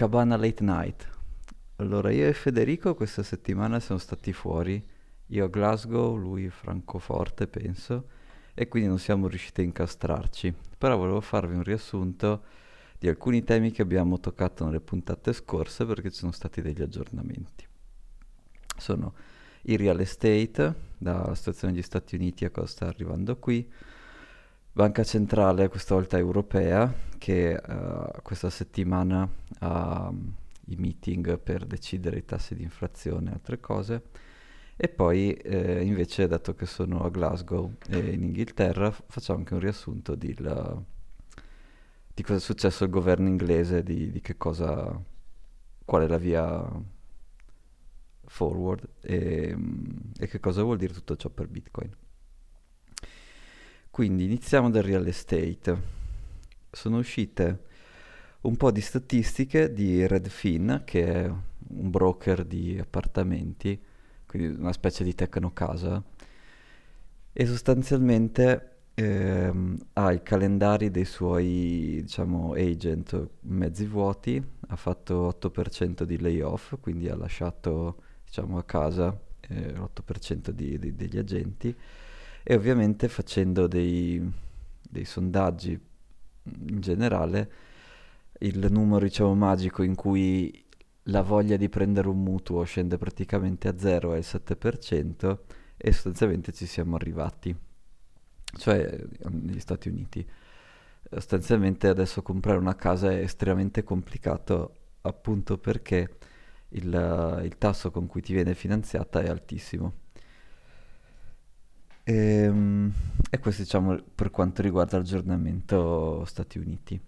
Cabana Late Night. Allora, io e Federico questa settimana siamo stati fuori, io a Glasgow, lui a Francoforte, penso, e quindi non siamo riusciti a incastrarci. Però volevo farvi un riassunto di alcuni temi che abbiamo toccato nelle puntate scorse perché ci sono stati degli aggiornamenti. Sono il real estate, dalla situazione degli Stati Uniti a cosa sta arrivando qui, Banca Centrale, questa volta europea, che uh, questa settimana ha um, i meeting per decidere i tassi di inflazione e altre cose. E poi eh, invece, dato che sono a Glasgow e in Inghilterra, facciamo anche un riassunto di, la, di cosa è successo al governo inglese, di, di che cosa, qual è la via forward e, e che cosa vuol dire tutto ciò per Bitcoin. Quindi iniziamo dal real estate. Sono uscite un po' di statistiche di Redfin, che è un broker di appartamenti, quindi una specie di tecnocasa, e sostanzialmente ehm, ha i calendari dei suoi diciamo, agent mezzi vuoti, ha fatto 8% di layoff, quindi ha lasciato diciamo, a casa eh, l'8% di, di, degli agenti e ovviamente facendo dei, dei sondaggi in generale il numero diciamo magico in cui la voglia di prendere un mutuo scende praticamente a zero è il 7% e sostanzialmente ci siamo arrivati. Cioè negli Stati Uniti. Sostanzialmente adesso comprare una casa è estremamente complicato appunto perché il, il tasso con cui ti viene finanziata è altissimo e, ehm, e questo diciamo per quanto riguarda l'aggiornamento Stati Uniti.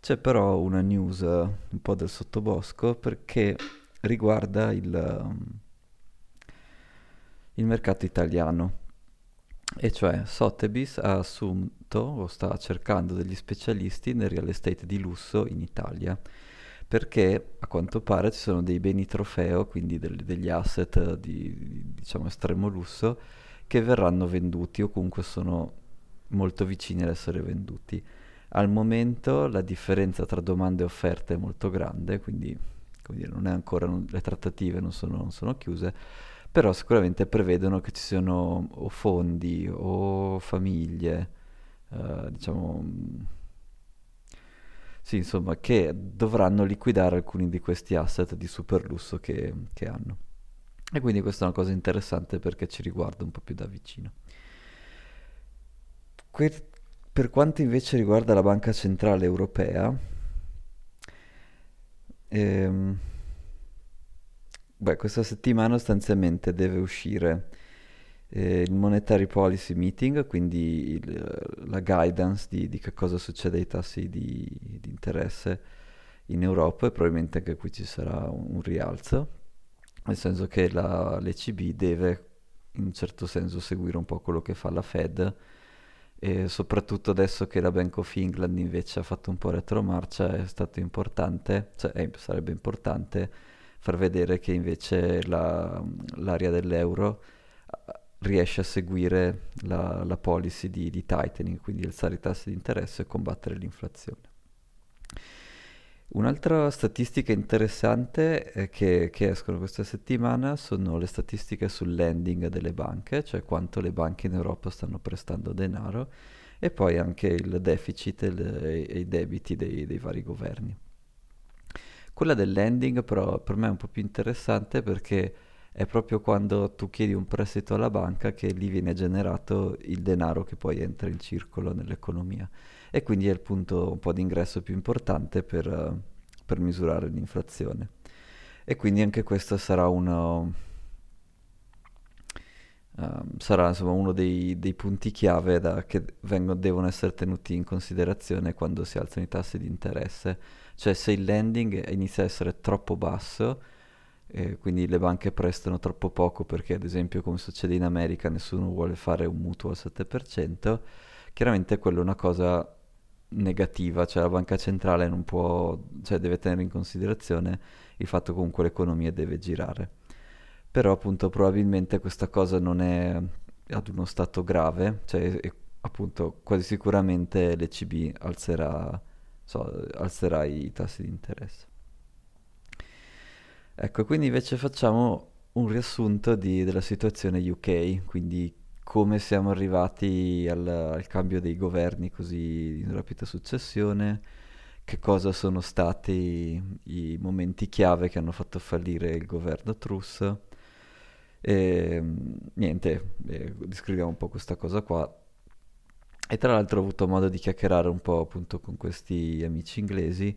C'è però una news un po' del sottobosco perché riguarda il, um, il mercato italiano. E cioè Sotheby's ha assunto o sta cercando degli specialisti nel real estate di lusso in Italia perché a quanto pare ci sono dei beni trofeo, quindi del, degli asset di diciamo estremo lusso che verranno venduti o comunque sono molto vicini ad essere venduti. Al momento la differenza tra domande e offerte è molto grande, quindi dire, non è ancora, non, le trattative non sono, non sono, chiuse, però sicuramente prevedono che ci siano o fondi o famiglie, eh, diciamo, sì, insomma, che dovranno liquidare alcuni di questi asset di super lusso che, che hanno. E quindi questa è una cosa interessante perché ci riguarda un po' più da vicino. Que- per quanto invece riguarda la Banca Centrale Europea, ehm, beh, questa settimana sostanzialmente deve uscire eh, il Monetary Policy Meeting, quindi il, la guidance di, di, che cosa succede ai tassi di, di, interesse in Europa e probabilmente anche qui ci sarà un, un rialzo nel senso che la, l'ECB deve in un certo senso seguire un po' quello che fa la Fed e soprattutto adesso che la Bank of England invece ha fatto un po' retromarcia è stato importante, cioè eh, sarebbe importante far vedere che invece la, l'area dell'euro eh, riesce a seguire la, la policy di, di tightening, quindi alzare i tassi di interesse e combattere l'inflazione. Un'altra statistica interessante che, che, escono questa settimana sono le statistiche sul lending delle banche, cioè quanto le banche in Europa stanno prestando denaro e poi anche il deficit e, le, e i debiti dei, dei, vari governi. Quella del lending però per me è un po' più interessante perché è proprio quando tu chiedi un prestito alla banca che lì viene generato il denaro che poi entra in circolo nell'economia e quindi è il punto un po' di ingresso più importante per, uh, per misurare l'inflazione. E quindi anche questo sarà uno, uh, sarà insomma uno dei, dei punti chiave da, che vengono, devono essere tenuti in considerazione quando si alzano i tassi di interesse. Cioè se il lending inizia a essere troppo basso, eh, quindi le banche prestano troppo poco perché ad esempio come succede in America nessuno vuole fare un mutuo al 7%, chiaramente quello è una cosa negativa, cioè la banca centrale non può, cioè deve tenere in considerazione il fatto che comunque l'economia deve girare. Però appunto probabilmente questa cosa non è ad uno stato grave, cioè appunto quasi sicuramente l'ECB alzerà, so, alzerà i tassi di interesse. Ecco, quindi invece facciamo un riassunto di- della situazione UK, quindi come siamo arrivati al, al cambio dei governi così in rapida successione, che cosa sono stati i momenti chiave che hanno fatto fallire il governo Truss. E mm, niente, eh, descriviamo un po' questa cosa qua. E tra l'altro ho avuto modo di chiacchierare un po' appunto con questi amici inglesi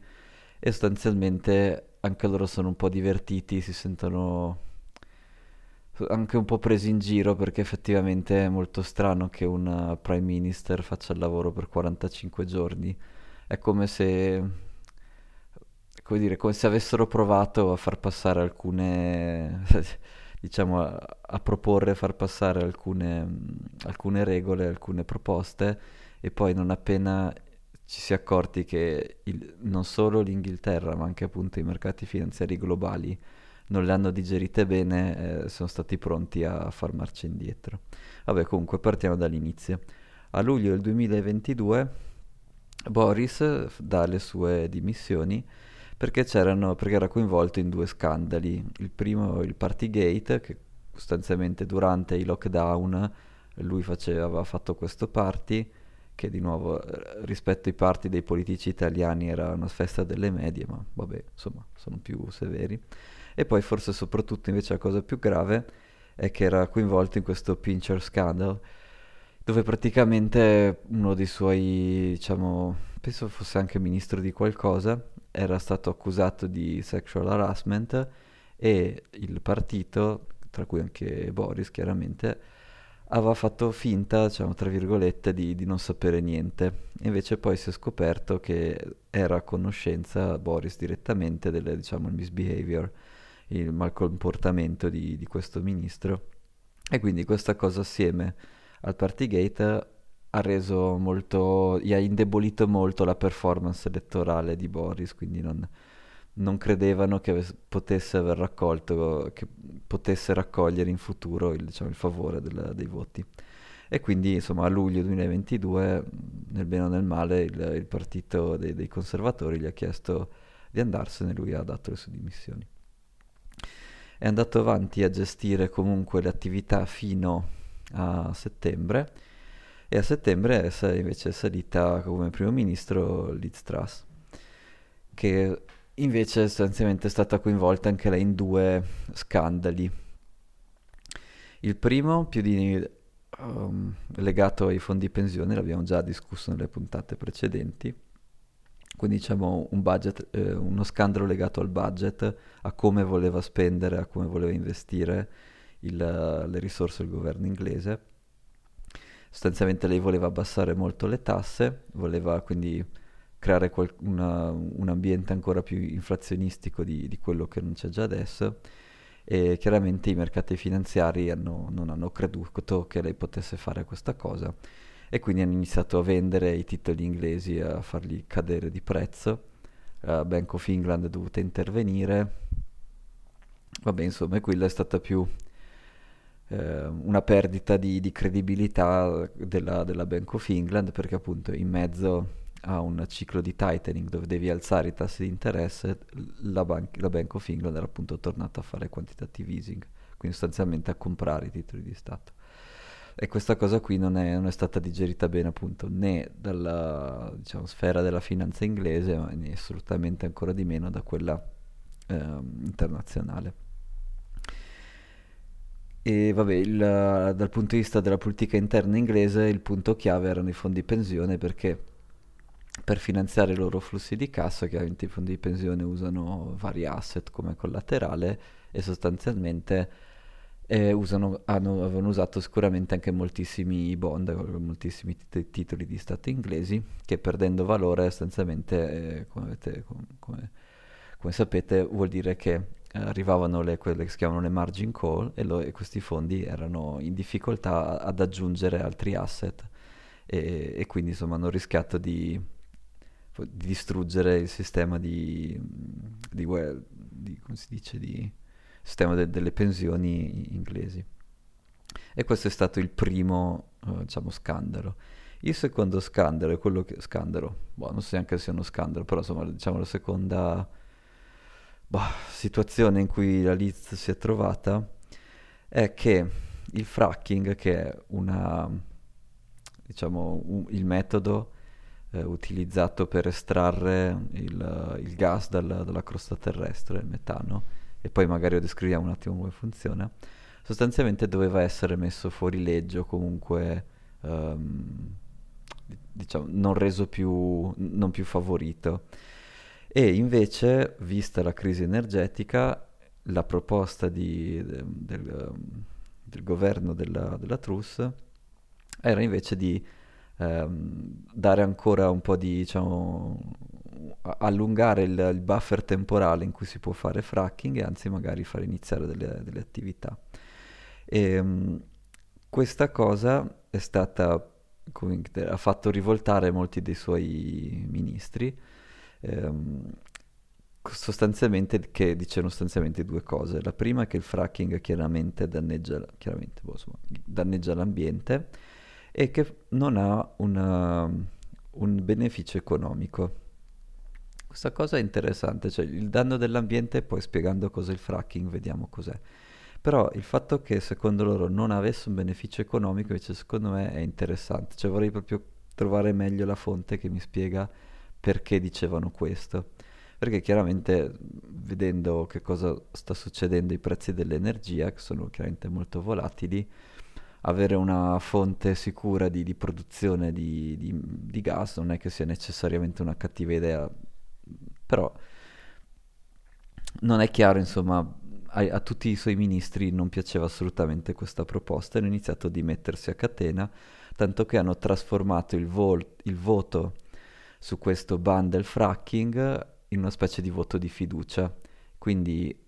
e sostanzialmente anche loro sono un po' divertiti, si sentono anche un po' presi in giro perché effettivamente è molto strano che un uh, prime minister faccia il lavoro per 45 giorni. È come se, come dire, come se avessero provato a far passare alcune, diciamo, a, a proporre, far passare alcune, alcune regole, alcune proposte e poi non appena ci si è accorti che il- non solo l'Inghilterra, ma anche appunto i mercati finanziari globali non le hanno digerite bene, eh, sono stati pronti a far marcia indietro. Vabbè, comunque partiamo dall'inizio. A luglio del 2022 Boris dà le sue dimissioni perché, perché era coinvolto in due scandali. Il primo, il Partygate, che sostanzialmente durante i lockdown lui faceva, aveva fatto questo party che di nuovo eh, rispetto ai party dei politici italiani era una festa delle medie, ma vabbè, insomma, sono più severi. E poi forse soprattutto invece la cosa più grave è che era coinvolto in questo Pincher Scandal, dove praticamente uno dei suoi, diciamo, penso fosse anche ministro di qualcosa, era stato accusato di sexual harassment e il partito, tra cui anche Boris chiaramente, aveva fatto finta, diciamo, tra virgolette, di, di non sapere niente. Invece poi si è scoperto che era a conoscenza Boris direttamente del, diciamo, misbehavior, il malcomportamento di, di questo ministro. E quindi questa cosa assieme al Partygate ha reso molto, gli ha indebolito molto la performance elettorale di Boris, quindi non, non credevano che potesse aver raccolto, che potesse raccogliere in futuro il, diciamo, il favore del- dei voti. E quindi, insomma, a luglio 2022, nel bene o nel male, il, il partito dei, dei conservatori gli ha chiesto di andarsene, lui ha dato le sue dimissioni. È andato avanti a gestire comunque le attività fino a settembre e a settembre è invece è salita come primo ministro Liz Truss, che invece sostanzialmente è stata coinvolta anche lei in due scandali. Il primo, più di, um, legato ai fondi pensione, l'abbiamo già discusso nelle puntate precedenti, quindi diciamo un budget, eh, uno scandalo legato al budget, a come voleva spendere, a come voleva investire il, le risorse del governo inglese. Sostanzialmente lei voleva abbassare molto le tasse, voleva quindi creare qual- una- un ambiente ancora più inflazionistico di, di quello che non c'è già adesso e chiaramente i mercati finanziari hanno- non hanno creduto che lei potesse fare questa cosa e quindi hanno iniziato a vendere i titoli inglesi a farli cadere di prezzo. Uh, Bank of England è dovuta intervenire. Vabbè, insomma, quella è stata più eh, una perdita di, di credibilità della, della Bank of England perché appunto in mezzo a un ciclo di tightening dove devi alzare i tassi di interesse, la, ban- la Bank of England era appunto tornata a fare quantitative easing, quindi sostanzialmente a comprare i titoli di Stato. E questa cosa qui non è, non è stata digerita bene appunto né dalla diciamo, sfera della finanza inglese, né assolutamente ancora di meno da quella ehm, internazionale. E vabbè, il- dal punto di vista della politica interna inglese, il punto chiave erano i fondi pensione perché per finanziare i loro flussi di cassa, chiaramente i fondi di pensione usano vari asset come collaterale e sostanzialmente eh, usano- hanno- avevano usato sicuramente anche moltissimi bond, moltissimi tit- titoli di Stato inglesi che perdendo valore sostanzialmente, eh, come avete- com- come- come sapete, vuol dire che eh, arrivavano le, quelle che si chiamano le margin call e, lo- e questi fondi erano in difficoltà ad aggiungere altri asset. E, e quindi insomma hanno rischiato di, di distruggere il sistema di, di, di- come si dice, di sistema de- delle pensioni inglesi. E questo è stato il primo, eh, diciamo, scandalo. Il secondo scandalo è quello che... Scandalo, boh, non so neanche se sia uno scandalo, però insomma, diciamo la seconda boh, situazione in cui la Liz si è trovata è che il fracking, che è una, diciamo, un, il metodo eh, utilizzato per estrarre il, il gas dal, dalla crosta terrestre, il metano, e poi magari descriviamo un attimo come funziona, sostanzialmente doveva essere messo fuori legge o comunque um, diciamo non reso più, non più favorito. E invece, vista la crisi energetica, la proposta di, de, del, del, governo della, della Truss era invece di ehm, dare ancora un po' di, diciamo, allungare il, il, buffer temporale in cui si può fare fracking e anzi magari fare iniziare delle, delle attività. E, ehm, questa cosa è stata, ha fatto rivoltare molti dei suoi ministri, ehm, sostanzialmente, che dicevano sostanzialmente due cose. La prima è che il fracking chiaramente danneggia, chiaramente, boh, insomma, danneggia l'ambiente e che non ha una, un beneficio economico. Questa cosa è interessante, cioè il danno dell'ambiente, poi spiegando cos'è il fracking, vediamo cos'è. Però il fatto che secondo loro non avesse un beneficio economico, invece secondo me è interessante, cioè vorrei proprio trovare meglio la fonte che mi spiega perché dicevano questo. Perché chiaramente vedendo che cosa sta succedendo ai prezzi dell'energia, che sono chiaramente molto volatili, avere una fonte sicura di, di produzione di, di, di, gas non è che sia necessariamente una cattiva idea, però non è chiaro, insomma, a, a tutti i suoi ministri non piaceva assolutamente questa proposta e hanno iniziato a dimettersi a catena, tanto che hanno trasformato il, vol- il voto su questo ban del fracking in una specie di voto di fiducia. Quindi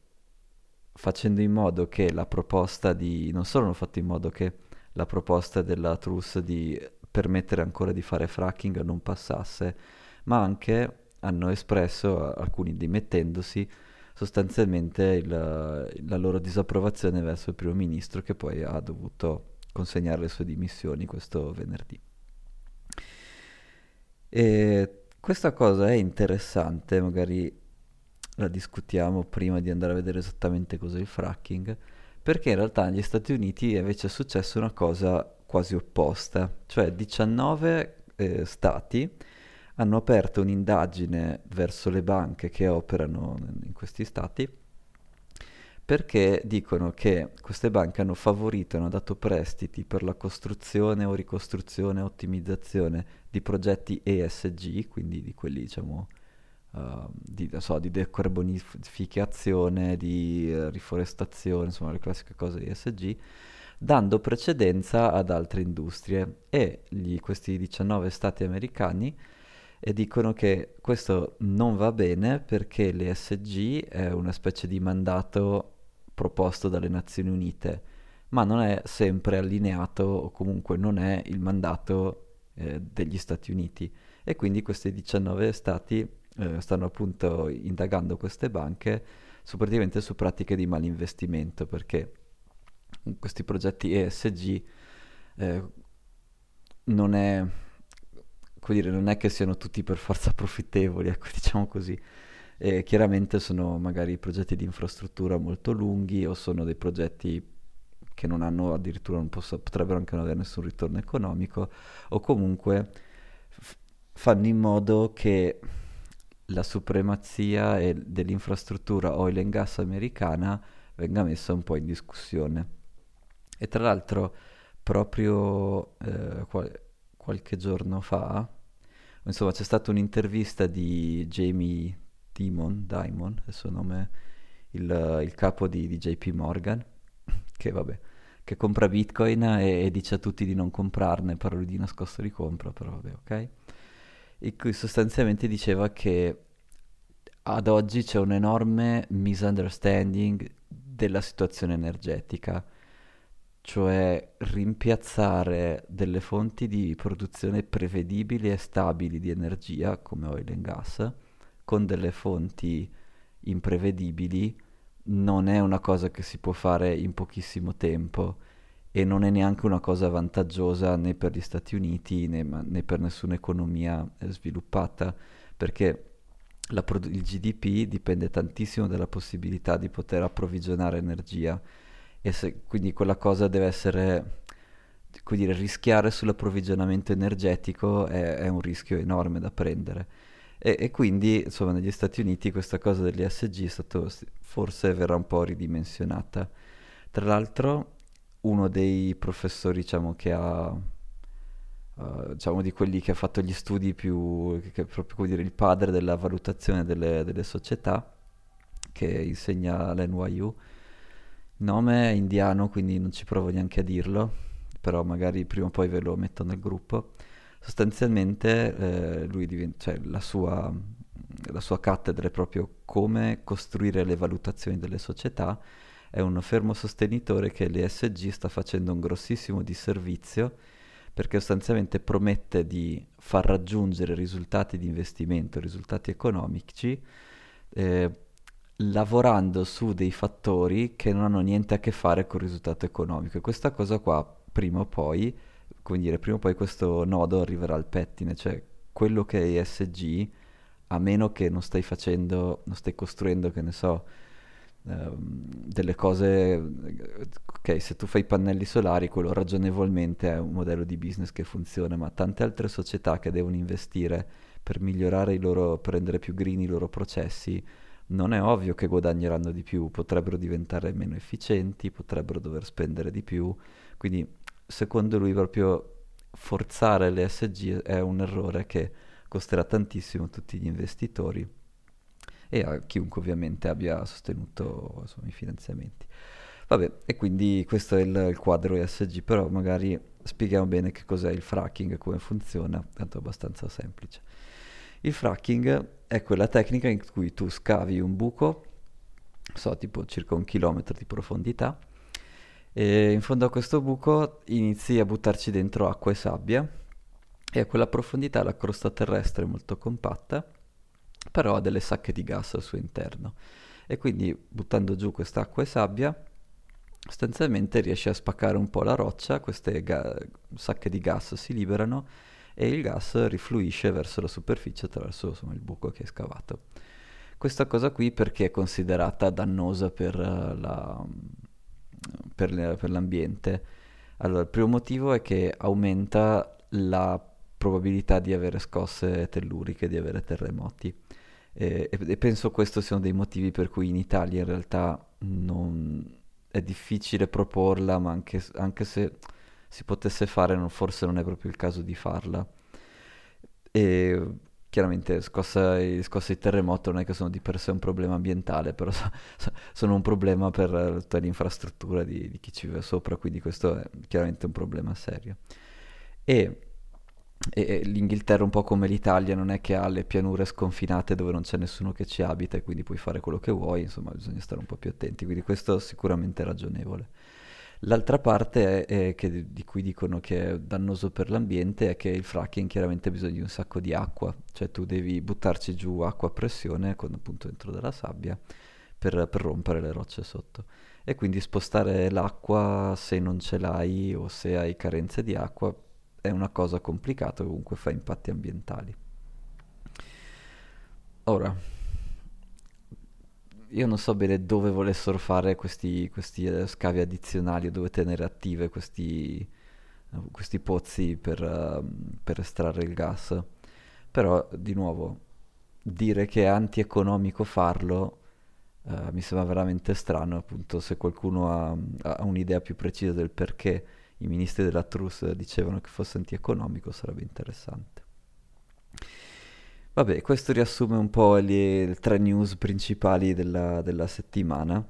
facendo in modo che la proposta di... non solo hanno fatto in modo che la proposta della Truss di permettere ancora di fare fracking non passasse, ma anche hanno espresso, alcuni dimettendosi, sostanzialmente il, la loro disapprovazione verso il primo ministro che poi ha dovuto consegnare le sue dimissioni questo venerdì. E questa cosa è interessante, magari la discutiamo prima di andare a vedere esattamente cos'è il fracking, perché in realtà negli Stati Uniti invece è successa una cosa quasi opposta, cioè 19 eh, stati hanno aperto un'indagine verso le banche che operano in questi stati perché dicono che queste banche hanno favorito hanno dato prestiti per la costruzione o ricostruzione, ottimizzazione di progetti ESG, quindi di quelli diciamo uh, di, so, di, decarbonificazione, di uh, riforestazione, insomma le classiche cose ESG, dando precedenza ad altre industrie. E gli, questi 19 stati americani e dicono che questo non va bene perché l'ESG è una specie di mandato proposto dalle Nazioni Unite, ma non è sempre allineato o comunque non è il mandato eh, degli Stati Uniti. E quindi questi 19 stati eh, stanno appunto indagando queste banche su praticamente su pratiche di malinvestimento perché questi progetti ESG eh, non è come dire, non è che siano tutti per forza profittevoli, ecco, diciamo così. E chiaramente sono magari progetti di infrastruttura molto lunghi o sono dei progetti che non hanno addirittura non posso, potrebbero anche non avere nessun ritorno economico o comunque f- fanno in modo che la supremazia dell'infrastruttura oil and gas americana venga messa un po' in discussione. E tra l'altro proprio eh, qual- qualche giorno fa, insomma c'è stata un'intervista di Jamie Dimon, Dimon, il suo nome, il, il capo di, di, JP Morgan, che vabbè, che compra bitcoin e, e, dice a tutti di non comprarne, parole di nascosto li compra, però vabbè, ok? E cui sostanzialmente diceva che ad oggi c'è un enorme misunderstanding della situazione energetica cioè rimpiazzare delle fonti di produzione prevedibili e stabili di energia, come oil and gas, con delle fonti imprevedibili, non è una cosa che si può fare in pochissimo tempo e non è neanche una cosa vantaggiosa né per gli Stati Uniti né, né per nessuna economia eh, sviluppata, perché produ- il GDP dipende tantissimo dalla possibilità di poter approvvigionare energia e se, quindi quella cosa deve essere come dire, rischiare sull'approvvigionamento energetico è, è, un rischio enorme da prendere. E, e, quindi, insomma, negli Stati Uniti questa cosa dell'ESG stato, forse verrà un po' ridimensionata. Tra l'altro, uno dei professori, diciamo, che ha, uh, diciamo, di quelli che ha fatto gli studi più, che è proprio, come dire, il padre della valutazione delle, delle società, che insegna all'NYU, nome è indiano, quindi non ci provo neanche a dirlo, però magari prima o poi ve lo metto nel gruppo. Sostanzialmente eh, diventa, cioè, la, sua, la sua cattedra è proprio come costruire le valutazioni delle società. È un fermo sostenitore che l'ESG sta facendo un grossissimo disservizio perché sostanzialmente promette di far raggiungere risultati di investimento, risultati economici, eh, lavorando su dei fattori che non hanno niente a che fare con il risultato economico. E questa cosa qua prima o poi, come dire, prima o poi questo nodo arriverà al pettine, cioè quello che è ESG, a meno che non stai facendo, non stai costruendo, che ne so, ehm, delle cose, ok, se tu fai pannelli solari, quello ragionevolmente è un modello di business che funziona, ma tante altre società che devono investire per migliorare i loro, per rendere più green i loro processi, non è ovvio che guadagneranno di più, potrebbero diventare meno efficienti, potrebbero dover spendere di più, quindi secondo lui proprio forzare l'ESG è un errore che costerà tantissimo a tutti gli investitori e a chiunque ovviamente abbia sostenuto insomma, i finanziamenti. Vabbè, e quindi questo è il, il, quadro ESG, però magari spieghiamo bene che cos'è il fracking e come funziona, tanto è abbastanza semplice. Il fracking è quella tecnica in cui tu scavi un buco, so, tipo circa un chilometro di profondità, e in fondo a questo buco inizi a buttarci dentro acqua e sabbia e a quella profondità la crosta terrestre è molto compatta, però ha delle sacche di gas al suo interno. E quindi buttando giù quest'acqua e sabbia, sostanzialmente riesci a spaccare un po' la roccia, queste ga- sacche di gas si liberano e il gas rifluisce verso la superficie attraverso insomma, il buco che hai scavato. Questa cosa qui perché è considerata dannosa per uh, la per, le, per l'ambiente? Allora, il primo motivo è che aumenta la probabilità di avere scosse telluriche, di avere terremoti. E, e, penso questo sia uno dei motivi per cui in Italia in realtà non è difficile proporla, ma anche, anche se si potesse fare, non, forse non è proprio il caso di farla. E chiaramente scossa, scosse di terremoto non è che sono di per sé un problema ambientale, però so, so, sono un problema per tutta l'infrastruttura di, di, chi ci vive sopra, quindi questo è chiaramente un problema serio. E, e, l'Inghilterra, un po' come l'Italia, non è che ha le pianure sconfinate dove non c'è nessuno che ci abita e quindi puoi fare quello che vuoi, insomma bisogna stare un po' più attenti, quindi questo sicuramente è ragionevole. L'altra parte è, è che, di cui dicono che è dannoso per l'ambiente è che il fracking chiaramente ha bisogno di un sacco di acqua, cioè tu devi buttarci giù acqua a pressione con appunto dentro della sabbia per, per rompere le rocce sotto. E quindi spostare l'acqua se non ce l'hai o se hai carenze di acqua è una cosa complicata, comunque fa impatti ambientali. Ora, io non so bene dove volessero fare questi, questi uh, scavi addizionali dove tenere attive questi, uh, questi pozzi per, uh, per, estrarre il gas. Però, di nuovo, dire che è antieconomico farlo mi sembra veramente strano, appunto, se qualcuno ha, ha, un'idea più precisa del perché i ministri della Trus dicevano che fosse antieconomico, sarebbe interessante. Vabbè, questo riassume un po' le, le tre news principali della, della settimana.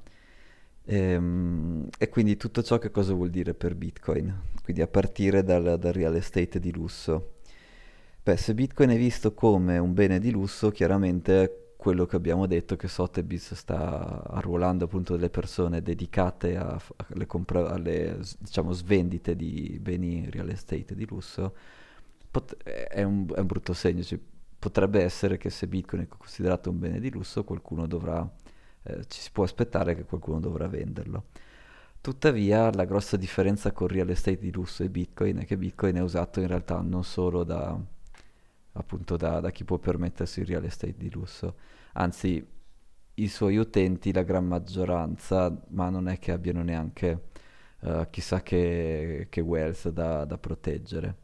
Ehm, e quindi tutto ciò che cosa vuol dire per Bitcoin? Quindi a partire dal, dal real estate di lusso. Beh, se Bitcoin è visto come un bene di lusso, chiaramente quello che abbiamo detto che Sotheby's sta arruolando appunto delle persone dedicate a, alle, compra- alle diciamo, svendite di beni real estate di lusso pot- è, un, è, un, brutto segno cioè, potrebbe essere che se Bitcoin è considerato un bene di lusso, qualcuno dovrà, eh, ci si può aspettare che qualcuno dovrà venderlo. Tuttavia la grossa differenza con real estate di lusso e Bitcoin è che Bitcoin è usato in realtà non solo da, appunto da, da chi può permettersi il real estate di lusso. Anzi, i suoi utenti, la gran maggioranza, ma non è che abbiano neanche uh, chissà che, che wealth da, da proteggere.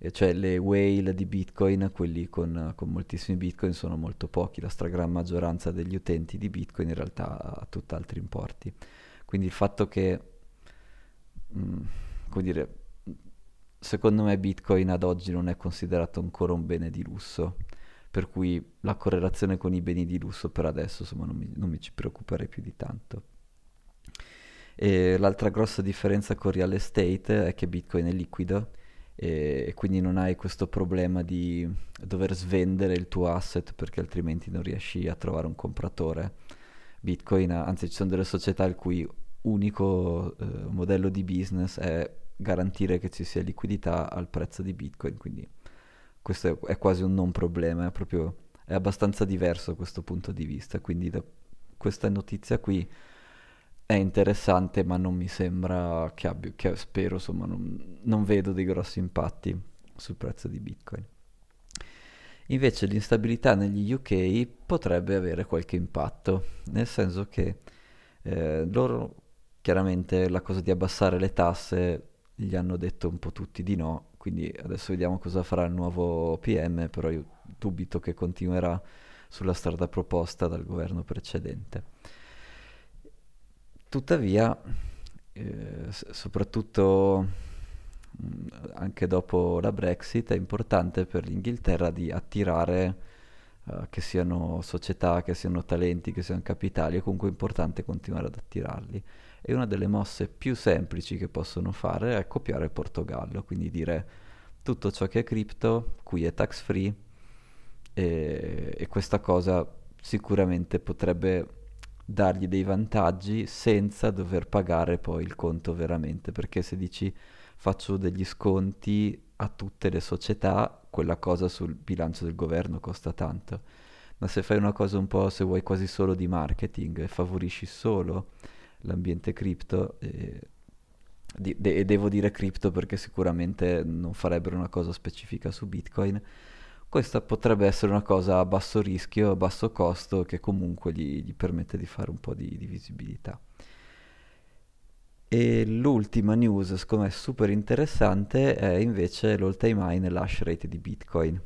Cioè le whale di Bitcoin, quelli con, con, moltissimi Bitcoin, sono molto pochi, la stragrande maggioranza degli utenti di Bitcoin in realtà ha tutt'altri importi. Quindi il fatto che, mh, mm, come dire, secondo me Bitcoin ad oggi non è considerato ancora un bene di lusso, per cui la correlazione con i beni di lusso per adesso insomma non mi, non mi ci preoccuperei più di tanto. E l'altra grossa differenza con real estate è che Bitcoin è liquido e quindi non hai questo problema di dover svendere il tuo asset perché altrimenti non riesci a trovare un compratore. Bitcoin, anzi ci sono delle società il cui unico eh, modello di business è garantire che ci sia liquidità al prezzo di Bitcoin, quindi questo è, è quasi un non problema, è proprio è abbastanza diverso questo punto di vista, quindi da questa notizia qui è interessante, ma non mi sembra che abbia, che spero, insomma, non, non vedo dei grossi impatti sul prezzo di Bitcoin. Invece l'instabilità negli UK potrebbe avere qualche impatto, nel senso che eh, loro chiaramente la cosa di abbassare le tasse gli hanno detto un po' tutti di no, quindi adesso vediamo cosa farà il nuovo PM, però io dubito che continuerà sulla strada proposta dal governo precedente. Tuttavia, eh, soprattutto mm, anche dopo la Brexit, è importante per l'Inghilterra di attirare uh, che siano società, che siano talenti, che siano capitali, è comunque importante continuare ad attirarli. E una delle mosse più semplici che possono fare è copiare il Portogallo, quindi dire tutto ciò che è cripto, qui è tax free e, e questa cosa sicuramente potrebbe dargli dei vantaggi senza dover pagare poi il conto veramente, perché se dici faccio degli sconti a tutte le società, quella cosa sul bilancio del governo costa tanto. Ma se fai una cosa un po', se vuoi, quasi solo di marketing e favorisci solo l'ambiente cripto, eh, de- e devo dire cripto perché sicuramente non farebbero una cosa specifica su Bitcoin, questa potrebbe essere una cosa a basso rischio, a basso costo, che comunque gli, gli permette di fare un po' di, di visibilità. E l'ultima news, secondo me super interessante, è invece l'all time high nell'hash rate di Bitcoin,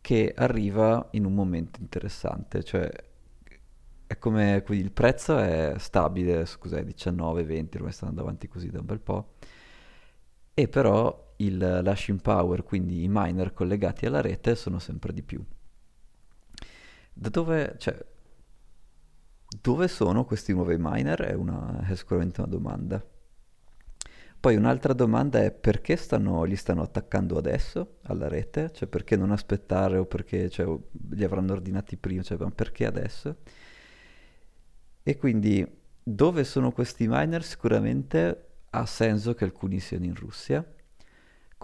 che arriva in un momento interessante, cioè è come il prezzo è stabile, scusate, 19, 20, ormai sta andando avanti così da un bel po', e però il lashing power, quindi i miner collegati alla rete, sono sempre di più. Da dove, cioè, dove sono questi nuovi miner? È, una, è sicuramente una domanda. Poi un'altra domanda è perché stanno, li stanno attaccando adesso alla rete? Cioè perché non aspettare o perché cioè, li avranno ordinati prima? Cioè perché adesso? E quindi dove sono questi miner? Sicuramente ha senso che alcuni siano in Russia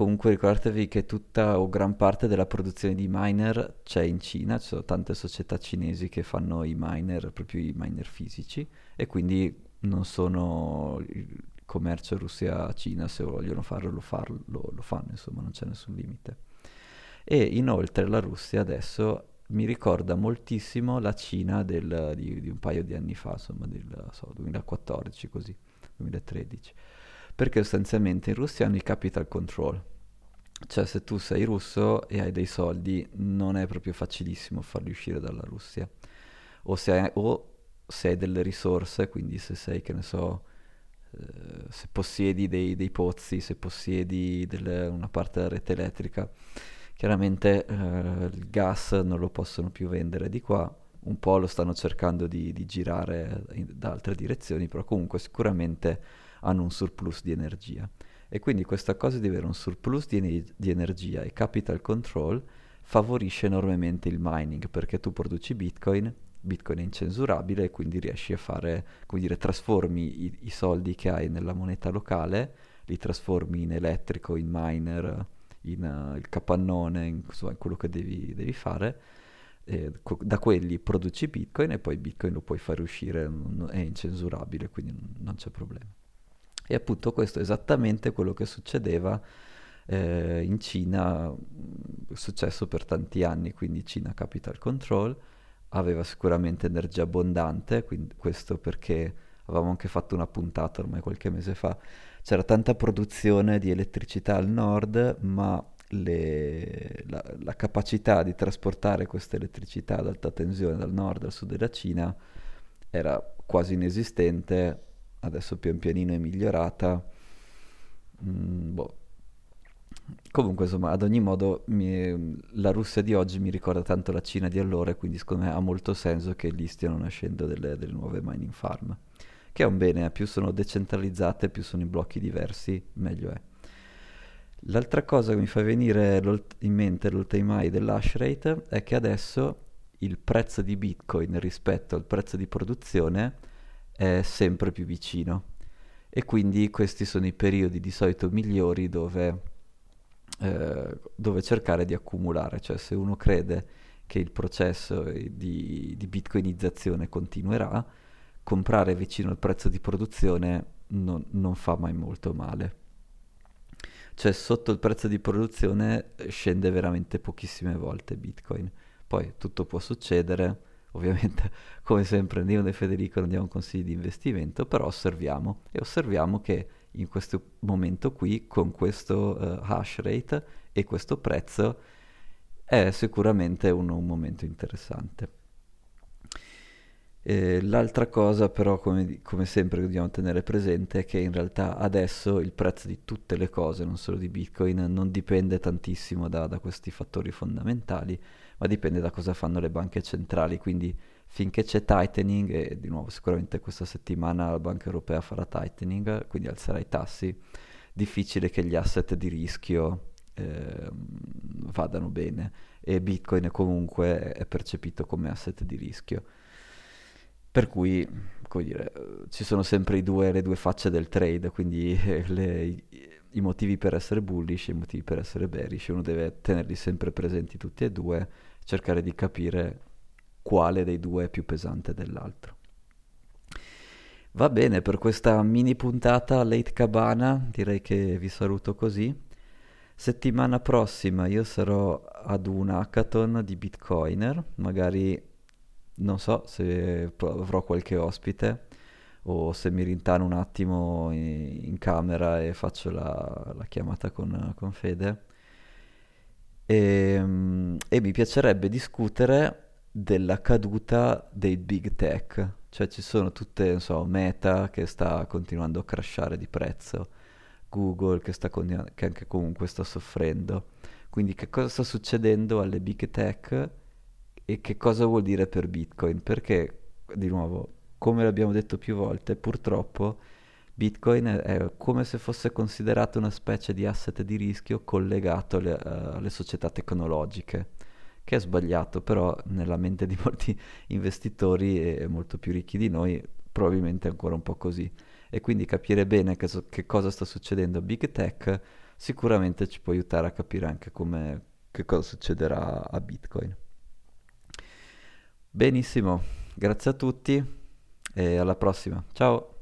Comunque ricordatevi che tutta o gran parte della produzione di miner c'è in Cina, ci sono tante società cinesi che fanno i miner, proprio i miner fisici, e quindi non sono il commercio Russia-Cina, se vogliono farlo lo, farlo lo fanno, insomma non c'è nessun limite. E inoltre la Russia adesso mi ricorda moltissimo la Cina del, di, di, un paio di anni fa, insomma del so, 2014 così, 2013 perché sostanzialmente in Russia hanno il capital control. Cioè se tu sei russo e hai dei soldi non è proprio facilissimo farli uscire dalla Russia. O se hai, o se hai delle risorse, quindi se sei, che ne so, eh, se possiedi dei, dei, pozzi, se possiedi delle, una parte della rete elettrica, chiaramente eh, il gas non lo possono più vendere di qua, un po' lo stanno cercando di, di girare in, da altre direzioni, però comunque sicuramente hanno un surplus di energia. E quindi questa cosa di avere un surplus di, di energia e capital control favorisce enormemente il mining perché tu produci bitcoin, bitcoin è incensurabile e quindi riesci a fare, come dire, trasformi i, i soldi che hai nella moneta locale, li trasformi in elettrico, in miner, in uh, il capannone, in, insomma, in quello che devi, devi fare. Eh, co- da quelli produci bitcoin e poi bitcoin lo puoi fare uscire, è incensurabile, quindi non c'è problema. E appunto questo è esattamente quello che succedeva eh, in Cina è successo per tanti anni, quindi Cina Capital Control aveva sicuramente energia abbondante, quindi questo perché avevamo anche fatto una puntata ormai qualche mese fa, c'era tanta produzione di elettricità al nord, ma le, la, la, capacità di trasportare questa elettricità ad alta tensione dal nord al sud della Cina era quasi inesistente, adesso pian pianino è migliorata. Mm, boh. Comunque, insomma, ad ogni modo, mi, la Russia di oggi mi ricorda tanto la Cina di allora, quindi secondo me ha molto senso che lì stiano nascendo delle, delle nuove mining farm. Che è un bene, eh? più sono decentralizzate, più sono in blocchi diversi, meglio è. L'altra cosa che mi fa venire in mente l'ultima high dell'hash rate è che adesso il prezzo di Bitcoin rispetto al prezzo di produzione è sempre più vicino. E quindi questi sono i periodi di solito migliori dove, eh, dove cercare di accumulare, cioè se uno crede che il processo di, di bitcoinizzazione continuerà, comprare vicino al prezzo di produzione non, non fa mai molto male. Cioè sotto il prezzo di produzione scende veramente pochissime volte Bitcoin. Poi tutto può succedere, ovviamente come sempre io e Federico non diamo consigli di investimento, però osserviamo e osserviamo che in questo momento qui con questo uh, hash rate e questo prezzo è sicuramente un, un momento interessante. Eh, l'altra cosa però, come, come, sempre dobbiamo tenere presente, è che in realtà adesso il prezzo di tutte le cose, non solo di Bitcoin, non dipende tantissimo da, da questi fattori fondamentali, ma dipende da cosa fanno le banche centrali. Quindi finché c'è tightening, e di nuovo sicuramente questa settimana la Banca Europea farà tightening, quindi alzerà i tassi, difficile che gli asset di rischio eh, vadano bene e Bitcoin comunque è percepito come asset di rischio. Per cui, come dire, ci sono sempre due, le due facce del trade, quindi le, i, motivi per essere bullish e i motivi per essere bearish. Uno deve tenerli sempre presenti tutti e due, cercare di capire quale dei due è più pesante dell'altro. Va bene, per questa mini puntata Late Cabana direi che vi saluto così. Settimana prossima io sarò ad un hackathon di Bitcoiner, magari non so se avrò qualche ospite o se mi rintano un attimo in, in camera e faccio la, la chiamata con, con Fede. E, ehm, e, mi piacerebbe discutere della caduta dei big tech, cioè ci sono tutte, non so, Meta che sta continuando a crashare di prezzo, Google che, continu- che anche comunque sta soffrendo. Quindi che cosa sta succedendo alle big tech? E che cosa vuol dire per Bitcoin? Perché, di nuovo, come l'abbiamo detto più volte, purtroppo Bitcoin è come se fosse considerato una specie di asset di rischio collegato alle, uh, alle società tecnologiche, che è sbagliato, però nella mente di molti investitori e molto più ricchi di noi probabilmente è ancora un po' così. E quindi capire bene che, so- che cosa sta succedendo a Big Tech sicuramente ci può aiutare a capire anche come, che cosa succederà a Bitcoin. Benissimo, grazie a tutti e alla prossima. Ciao!